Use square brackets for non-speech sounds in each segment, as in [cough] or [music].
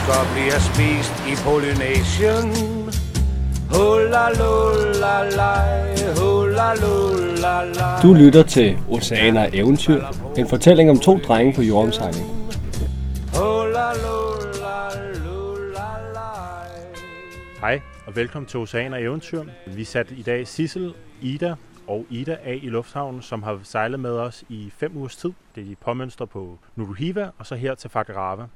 mennesker bliver spist i Polynesien. Hula lula lej, hula lula lej. Du lytter til Oceaner Eventyr, en fortælling om to drenge på jordomsejling. Hej, og velkommen til Oceaner Eventyr. Vi satte i dag Sissel, Ida og Ida af i lufthavnen, som har sejlet med os i fem ugers tid. Det er de påmønstre på Nuruhiva og så her til Fakarava.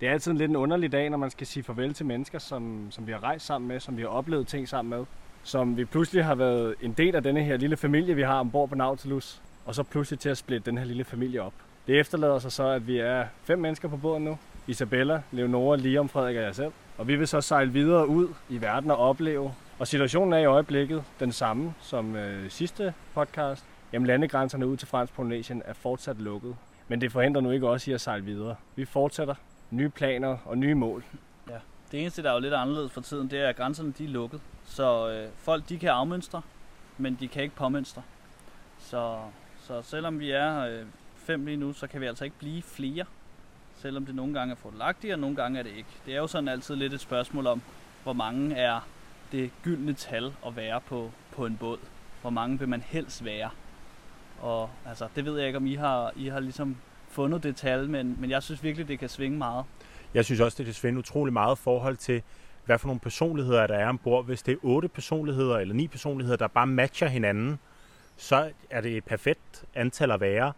Det er altid en lidt en underlig dag, når man skal sige farvel til mennesker, som, som vi har rejst sammen med, som vi har oplevet ting sammen med, som vi pludselig har været en del af denne her lille familie, vi har ombord på Nautilus, og så pludselig til at splitte den her lille familie op. Det efterlader sig så, at vi er fem mennesker på båden nu. Isabella, Leonora, Liam, Frederik og jeg selv. Og vi vil så sejle videre ud i verden og opleve. Og situationen er i øjeblikket den samme som øh, sidste podcast. Jamen landegrænserne ud til Fransk Polynesien er fortsat lukket. Men det forhindrer nu ikke os i at sejle videre. Vi fortsætter nye planer og nye mål. Ja. Det eneste, der er jo lidt anderledes for tiden, det er, at grænserne de er lukket. Så øh, folk de kan afmønstre, men de kan ikke påmønstre. Så, så selvom vi er øh, fem lige nu, så kan vi altså ikke blive flere. Selvom det nogle gange er fordelagtigt, og nogle gange er det ikke. Det er jo sådan altid lidt et spørgsmål om, hvor mange er det gyldne tal at være på, på en båd. Hvor mange vil man helst være? Og altså, det ved jeg ikke, om I har, I har ligesom fundet det tal, men, men jeg synes virkelig, det kan svinge meget. Jeg synes også, det kan svinge utrolig meget i forhold til, hvad for nogle personligheder der er ombord. Hvis det er otte personligheder eller ni personligheder, der bare matcher hinanden, så er det et perfekt antal at være.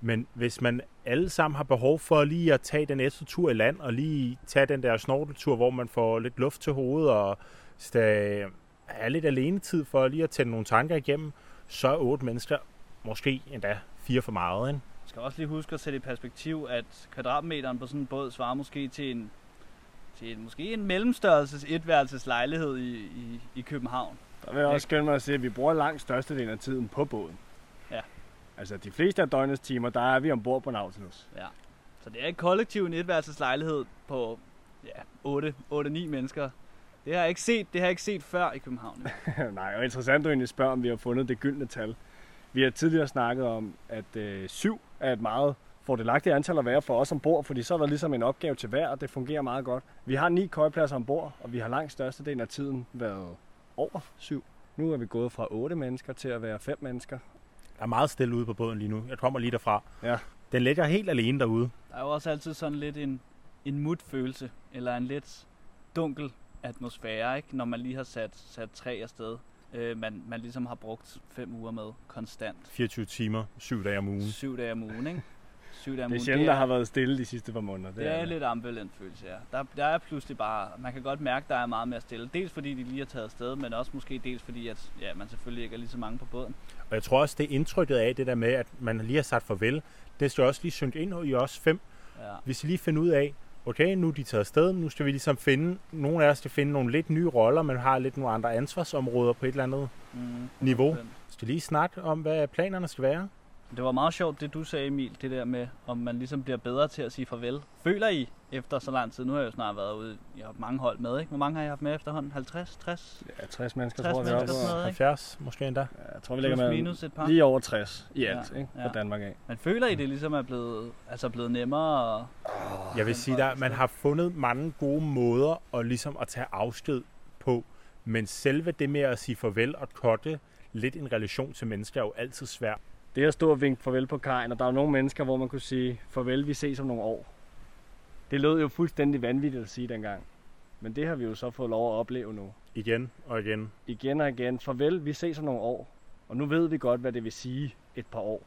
Men hvis man alle sammen har behov for lige at tage den næste tur i land, og lige tage den der snorkeltur, hvor man får lidt luft til hovedet, og skal have lidt alene tid for lige at tænde nogle tanker igennem, så er otte mennesker måske endda fire for meget. Ikke? Jeg skal også lige huske at sætte i perspektiv, at kvadratmeteren på sådan en båd svarer måske til en, til en måske en mellemstørrelses etværelses lejlighed i, i, i København. Der vil jeg også skynde mig at sige, at vi bruger langt størstedelen af tiden på båden. Ja. Altså de fleste af døgnets timer, der er vi ombord på Nautilus. Ja. Så det er et kollektiv en etværelses lejlighed på ja, 8-9 mennesker. Det har jeg ikke set, det har jeg ikke set før i København. [laughs] Nej, og interessant du egentlig spørger, om vi har fundet det gyldne tal. Vi har tidligere snakket om, at øh, syv er et meget fordelagtigt antal at være for os ombord, fordi så er der ligesom en opgave til hver, og det fungerer meget godt. Vi har ni køjepladser ombord, og vi har langt størstedelen af tiden været over syv. Nu er vi gået fra otte mennesker til at være fem mennesker. Der er meget stille ude på båden lige nu. Jeg kommer lige derfra. Ja. Den ligger helt alene derude. Der er jo også altid sådan lidt en, en mut-følelse, eller en lidt dunkel atmosfære, ikke? når man lige har sat, sat tre afsted. Øh, man, man ligesom har brugt fem uger med konstant. 24 timer, syv dage om ugen. Syv dage om ugen, ikke? Syv dage om Det er ugen. sjældent, der har været stille de sidste par måneder. Det er lidt ambivalent følelse, ja. Der, der er pludselig bare, man kan godt mærke, der er meget mere stille. Dels fordi de lige har taget afsted, men også måske dels fordi, at ja, man selvfølgelig ikke er lige så mange på båden. Og jeg tror også, det er indtrykket af det der med, at man lige har sagt farvel. Det skal også lige synge ind i os fem. Ja. Hvis I lige finder ud af, okay, nu er de taget afsted, nu skal vi ligesom finde, nogle af os skal finde nogle lidt nye roller, men har lidt nogle andre ansvarsområder på et eller andet Mm, niveau. 100%. Skal lige snakke om, hvad planerne skal være? Det var meget sjovt, det du sagde, Emil, det der med, om man ligesom bliver bedre til at sige farvel. Føler I efter så lang tid? Nu har jeg jo snart været ude, jeg har haft mange hold med, ikke? Hvor mange har I haft med efterhånden? 50? 60? Ja, 60 mennesker 60 tror jeg, vi er mennesker, noget, ikke? 70 måske endda. Ja, Jeg tror, vi ligger med minus et par. lige over 60 i alt, Ja, ikke? ja. Fra Danmark af. Men føler I, det ligesom er blevet, altså blevet nemmere? Og... Jeg vil sige, at man har fundet mange gode måder at, ligesom at tage afsked på, men selve det med at sige farvel og kotte lidt en relation til mennesker er jo altid svært. Det at stå og vinke farvel på kajen, og der er nogle mennesker, hvor man kunne sige, farvel, vi ses om nogle år. Det lød jo fuldstændig vanvittigt at sige dengang. Men det har vi jo så fået lov at opleve nu. Igen og igen. Igen og igen, farvel, vi ses om nogle år. Og nu ved vi godt, hvad det vil sige et par år.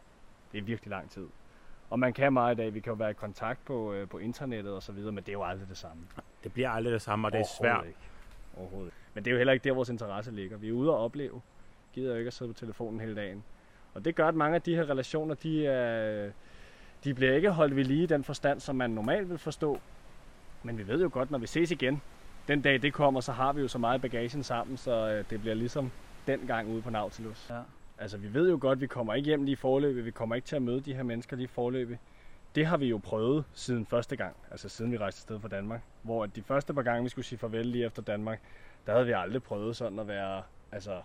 Det er virkelig lang tid. Og man kan meget i dag. Vi kan jo være i kontakt på, øh, på internettet og så videre, men det er jo aldrig det samme. Det bliver aldrig det samme, og det er svært. Ikke. Overhovedet. Men det er jo heller ikke der, vores interesse ligger. Vi er ude og opleve. Gider jo ikke at sidde på telefonen hele dagen. Og det gør, at mange af de her relationer, de, er, de bliver ikke holdt ved lige i den forstand, som man normalt vil forstå. Men vi ved jo godt, når vi ses igen, den dag det kommer, så har vi jo så meget bagagen sammen, så øh, det bliver ligesom den gang ude på Nautilus. Ja. Altså vi ved jo godt, at vi kommer ikke hjem lige i forløbet, vi kommer ikke til at møde de her mennesker lige i forløbet. Det har vi jo prøvet siden første gang, altså siden vi rejste afsted fra Danmark. Hvor at de første par gange, vi skulle sige farvel lige efter Danmark, der havde vi aldrig prøvet sådan at være, altså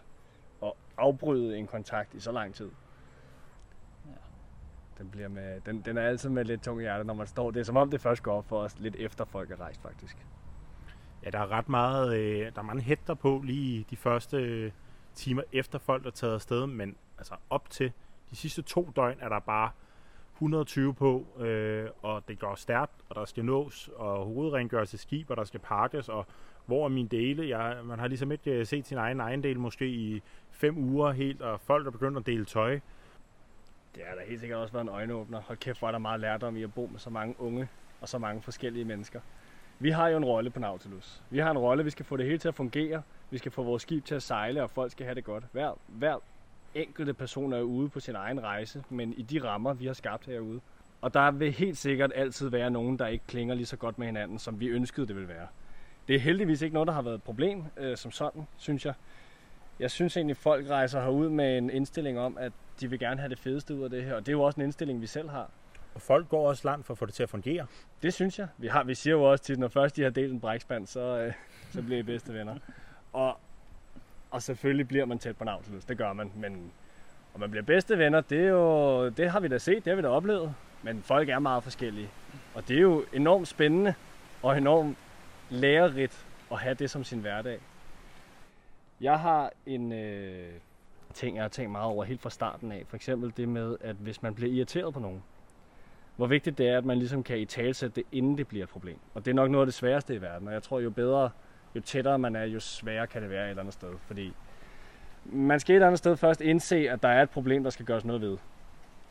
at afbryde en kontakt i så lang tid. Den, bliver med, den, den er altid med lidt tung i hjertet, når man står. Det er som om det først går op for os lidt efter folk er rejst, faktisk. Ja, der er ret meget, øh, der er mange hætter på lige de første øh, timer efter folk er taget afsted, men altså op til de sidste to døgn er der bare 120 på, øh, og det går stærkt, og der skal nås, og hovedrengøres til skib, og der skal pakkes, og hvor er mine dele? Jeg, man har ligesom ikke øh, set sin egen ejendel måske i fem uger helt, og folk er begyndt at dele tøj. Det har da helt sikkert også været en øjenåbner. Hold kæft, hvor er der meget lærdom i at bo med så mange unge og så mange forskellige mennesker. Vi har jo en rolle på Nautilus. Vi har en rolle, vi skal få det hele til at fungere. Vi skal få vores skib til at sejle, og folk skal have det godt. Hver, hver enkelte person er ude på sin egen rejse, men i de rammer, vi har skabt herude. Og der vil helt sikkert altid være nogen, der ikke klinger lige så godt med hinanden, som vi ønskede det ville være. Det er heldigvis ikke noget, der har været et problem øh, som sådan, synes jeg. Jeg synes egentlig, folk rejser herud med en indstilling om, at de vil gerne have det fedeste ud af det her. Og det er jo også en indstilling, vi selv har. Og folk går også langt for at få det til at fungere. Det synes jeg. Vi, har, vi siger jo også til, når først de har delt en brækspand, så, øh, så bliver I bedste venner. Og, og selvfølgelig bliver man tæt på Nautilus. Det gør man. Men om man bliver bedste venner, det, er jo, det har vi da set, det har vi da oplevet. Men folk er meget forskellige. Og det er jo enormt spændende og enormt lærerigt at have det som sin hverdag. Jeg har en øh, ting, jeg har tænkt meget over helt fra starten af. For eksempel det med, at hvis man bliver irriteret på nogen, hvor vigtigt det er, at man ligesom kan i talsætte det, inden det bliver et problem. Og det er nok noget af det sværeste i verden, og jeg tror, jo bedre, jo tættere man er, jo sværere kan det være et eller andet sted. Fordi man skal et eller andet sted først indse, at der er et problem, der skal gøres noget ved.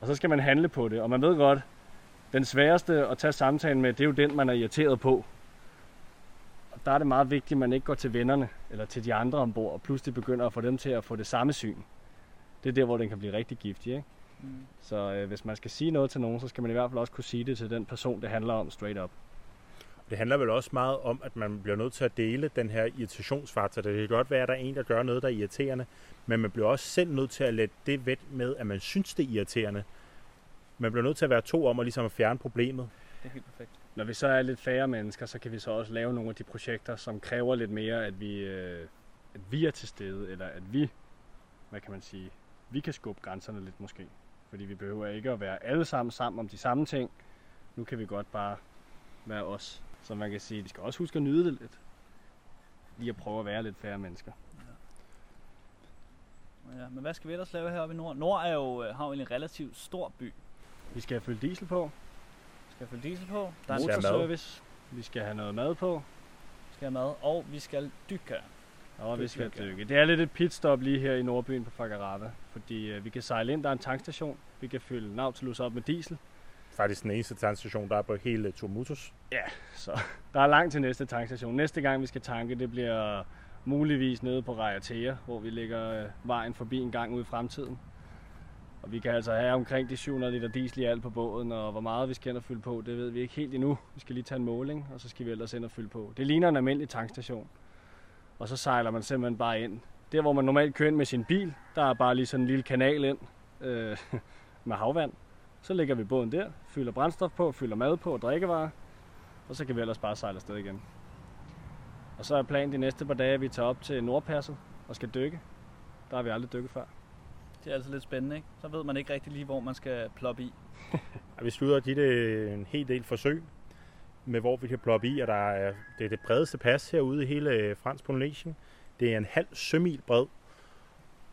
Og så skal man handle på det, og man ved godt, den sværeste at tage samtalen med, det er jo den, man er irriteret på. Og der er det meget vigtigt, at man ikke går til vennerne eller til de andre ombord, og pludselig begynder at få dem til at få det samme syn. Det er der, hvor den kan blive rigtig giftig. Ikke? Mm. Så øh, hvis man skal sige noget til nogen, så skal man i hvert fald også kunne sige det til den person, det handler om straight up. Det handler vel også meget om, at man bliver nødt til at dele den her irritationsfaktor. Det kan godt være, at der er en, der gør noget, der er irriterende, men man bliver også selv nødt til at lade det ved med, at man synes, det er irriterende. Man bliver nødt til at være to om at, ligesom at fjerne problemet. Det er helt perfekt. Når vi så er lidt færre mennesker, så kan vi så også lave nogle af de projekter, som kræver lidt mere, at vi, øh, at vi er til stede, eller at vi, hvad kan man sige, vi kan skubbe grænserne lidt måske. Fordi vi behøver ikke at være alle sammen sammen om de samme ting. Nu kan vi godt bare være os. Så man kan sige, vi skal også huske at nyde det lidt. Lige at prøve at være lidt færre mennesker. Ja, men hvad skal vi ellers lave heroppe i Nord? Nord er jo, øh, har jo en relativt stor by. Vi skal have fyldt diesel på, Skal fyldt diesel på, der er motorservice, vi skal have noget mad på, skal have mad, og vi skal dykke. og vi skal dykke. Det er lidt et pitstop lige her i Nordbyen på Fagarava, fordi øh, vi kan sejle ind, der er en tankstation, vi kan fylde Nautilus op med diesel, Faktisk den eneste tankstation, der er på hele Turmutus. Så [laughs] der er langt til næste tankstation. Næste gang vi skal tanke, det bliver muligvis nede på Rajatea, hvor vi lægger øh, vejen forbi en gang ude i fremtiden. Og vi kan altså have omkring de 700 liter diesel i alt på båden, og hvor meget vi skal ind og fylde på, det ved vi ikke helt endnu. Vi skal lige tage en måling, og så skal vi ellers ind og fylde på. Det ligner en almindelig tankstation. Og så sejler man simpelthen bare ind. Der hvor man normalt kører ind med sin bil, der er bare lige sådan en lille kanal ind øh, [laughs] med havvand. Så lægger vi båden der, fylder brændstof på, fylder mad på og drikkevarer. Og så kan vi ellers bare sejle afsted igen. Og så er planen de næste par dage, at vi tager op til Nordpasset og skal dykke. Der har vi aldrig dykket før. Det er altid lidt spændende, ikke? Så ved man ikke rigtig lige, hvor man skal ploppe i. [laughs] Vi slutter dit en hel del forsøg med, hvor vi kan ploppe i, og der er, det er det bredeste pas herude i hele øh, Fransk Polynesien. Det er en halv sømil bred,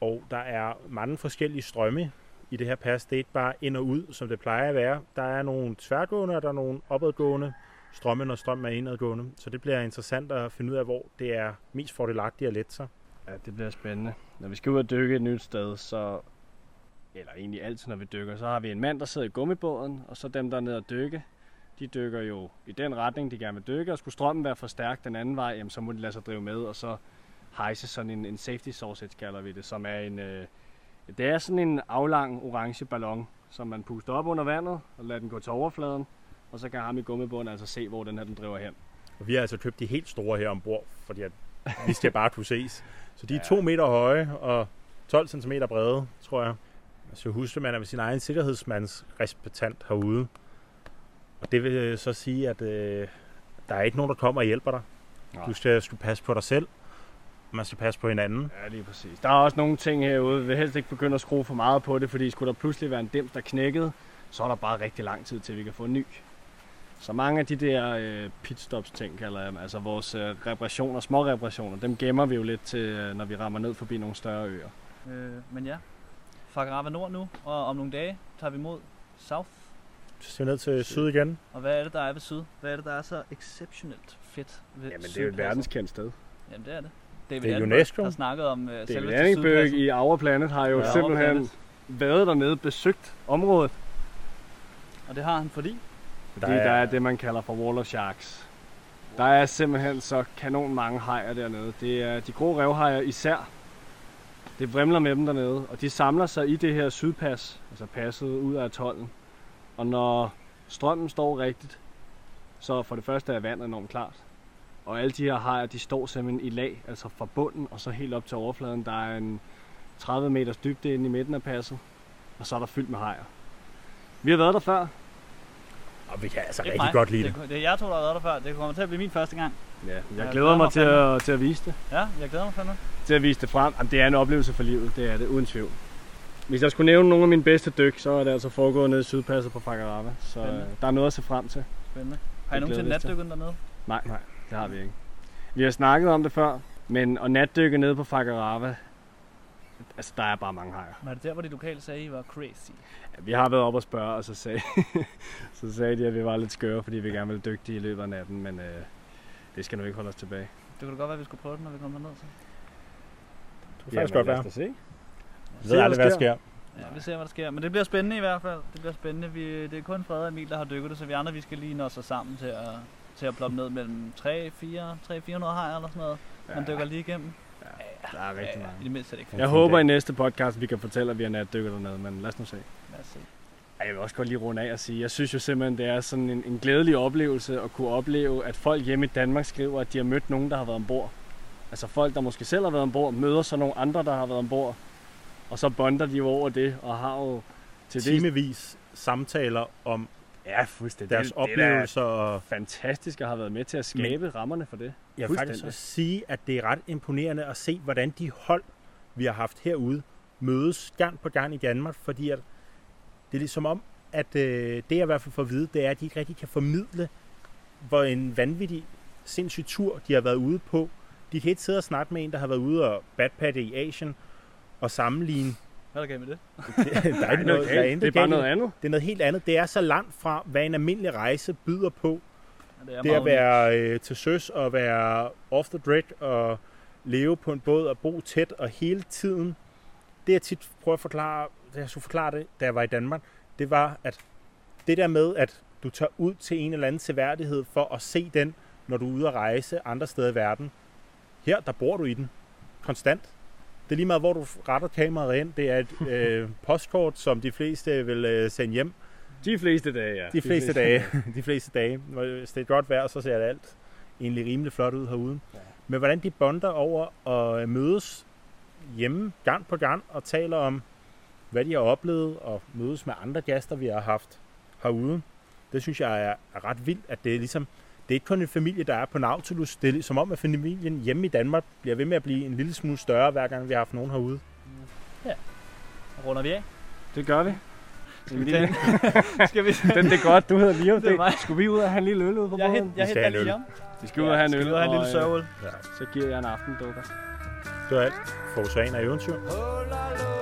og der er mange forskellige strømme i det her pas. Det er ikke bare ind og ud, som det plejer at være. Der er nogle tværgående, og der er nogle opadgående strømme, når strømmen er indadgående. Så det bliver interessant at finde ud af, hvor det er mest fordelagtigt at lette sig. Ja, det bliver spændende. Når vi skal ud og dykke et nyt sted, så... Eller egentlig altid, når vi dykker, så har vi en mand, der sidder i gummibåden, og så dem, der er nede og dykke. De dykker jo i den retning, de gerne vil dykke, og skulle strømmen være for stærk den anden vej, jamen, så må de lade sig drive med, og så hejse sådan en, en safety sausage, kalder vi det, som er en... Øh, det er sådan en aflang orange ballon, som man puster op under vandet, og lader den gå til overfladen, og så kan ham i gummibåden altså se, hvor den her den driver hen. Og vi har altså købt de helt store her ombord, fordi at vi skal bare kunne ses. Så de er Ja. to meter høje og 12 cm brede, tror jeg. Så husk, at man er med sin egen sikkerhedsmands respektant herude. Og det vil så sige, at øh, der er ikke nogen, der kommer og hjælper dig. Nej. Du skal, skal passe på dig selv, man skal passe på hinanden. Ja, lige præcis. Der er også nogle ting herude. Vi vil helst ikke begynde at skrue for meget på det, fordi skulle der pludselig være en dims, der knækkede, så er der bare rigtig lang tid til, vi kan få en ny. Så mange af de der øh, pitstops ting, kalder jeg dem, altså vores øh, reparationer, små reparationer, dem gemmer vi jo lidt til, øh, når vi rammer ned forbi nogle større øer. Øh, men ja, Fakarava Nord nu, og om nogle dage tager vi mod South. Så skal vi ned til syd igen. Og hvad er det, der er ved syd? Hvad er det, der er så exceptionelt fedt ved Jamen, det er jo et verdenskendt sted. Jamen, det er det. David Det er UNESCO. har snakket om uh, David selve Anningberg i Our Planet har jo Ja, simpelthen været dernede, besøgt området. Og det har han fordi, Fordi der er det, man kalder for Wall of Sharks. Der er simpelthen så kanon mange hajer dernede. Det er de grå revhajer især. Det vrimler med dem dernede, og de samler sig i det her sydpas, altså passet ud af atollen. Og når strømmen står rigtigt, så for det første er vandet enormt klart. Og alle de her hajer, de står simpelthen i lag, altså fra bunden og så helt op til overfladen. Der er en 30 meters dybde inde i midten af passet, og så er der fyldt med hajer. Vi har været der før, Og vi kan altså det er rigtig mig. godt lide det. det. Det er to, der har været der før. Det kommer til at blive min første gang. Ja, jeg Jeg glæder mig til fandme. at, til at vise det. Ja, jeg glæder mig fandme. Til at vise det frem. Jamen, det er en oplevelse for livet, det er det, uden tvivl. Hvis jeg skulle nævne nogle af mine bedste dyk, så er det altså foregået nede i Sydpasset på Fakarava. Så Spændende. øh, der er noget at se frem til. Spændende. Har I nogensinde til. natdykket dernede? Nej, nej, det har vi ikke. Vi har snakket om det før, men at natdykke nede på Fakarava, altså der er bare mange hajer. Var det der, hvor de lokale sagde, I var crazy? Ja, vi har været op og spørge, og så sagde, [laughs] så sagde de, at vi var lidt skøre, fordi vi gerne ville de i løbet af natten, men øh, det skal nu ikke holde os tilbage. Det kunne da godt være, at vi skulle prøve det, når vi kommer derned. Så. Det kunne faktisk godt være. se. Se, ved hvad aldrig, der hvad der sker. Ja, vi ser, hvad der sker. Men det bliver spændende i hvert fald. Det bliver spændende. Vi, det er kun Frede og Emil, der har dykket det, så vi andre vi skal lige nå os sammen til at, til at ploppe ned mellem 3, 4, 3, 400 hajer eller sådan noget. Man dykker lige igennem. Der er rigtig Ja, mange. I det mindste er det ikke. Jeg håber i næste podcast, vi kan fortælle, at vi har natdykket dernede, men lad os nu se. Lad os se. Ej, Jeg vil også godt lige runde af og sige, jeg synes jo simpelthen, det er sådan en, en glædelig oplevelse at kunne opleve, at folk hjemme i Danmark skriver, at de har mødt nogen, der har været ombord. Altså folk, der måske selv har været ombord, møder så nogle andre, der har været ombord. Og så bonder de jo over det, og har jo til det... Timevis samtaler om Ja, fuldstændig. deres Det- det er oplevelser. Og fantastisk at have været med til at skabe Men, rammerne for det. jeg vil faktisk også sige, at det er ret imponerende at se, hvordan de hold, vi har haft herude, mødes gang på gang i Danmark, fordi at det er ligesom om, at øh, det jeg i hvert fald får at vide, det er, at de ikke rigtig kan formidle, hvor en vanvittig, sindssyg tur, de har været ude på. De kan ikke sidde og snakke med en, der har været ude og badpatte i Asien, og sammenligne. Hvad er der galt med det? der er ikke noget, der er det er bare noget andet. Det er noget helt andet. Det er så langt fra, hvad en almindelig rejse byder på. Ja, det er Det at være øh, til søs og være off the grid og leve på en båd og bo tæt og hele tiden. Det jeg tit prøver at forklare, da jeg skulle forklare det, da jeg var i Danmark, det var, at det der med, at du tager ud til en eller anden seværdighed for at se den, når du er ude at rejse andre steder i verden. Her, der bor du i den. Konstant. Det er lige meget, hvor du retter kameraet ind. Det er et [laughs] øh, postkort, som de fleste vil øh, sende hjem. De fleste dage, ja. De fleste dage. [laughs] De fleste dage. Hvis det er godt vejr, så ser det alt egentlig rimelig flot ud herude. Ja. Men hvordan de bonder over at mødes hjemme gang på gang og taler om, hvad de har oplevet og mødes med andre gæster, vi har haft herude. Det synes jeg er, er ret vildt, at det er ligesom, det er ikke kun en familie, der er på Nautilus. Det er som om, at familien hjemme i Danmark bliver ved med at blive en lille smule større, hver gang vi har haft nogen herude. Runder vi af? Det gør vi. Skal vi tage [laughs] Skal vi Den, det er godt, du hedder Liam. [laughs] Det er mig. Skulle vi ud og have en lille øl ude på Jeg båden? jeg skal henter have en lige øl. om. Vi skal ud og have en øl, Skal vi ud og have en lille øh, sørgøl? Ja. så giver jeg en aften, dukker. Det var alt for Oceaner Eventyr. Oh la la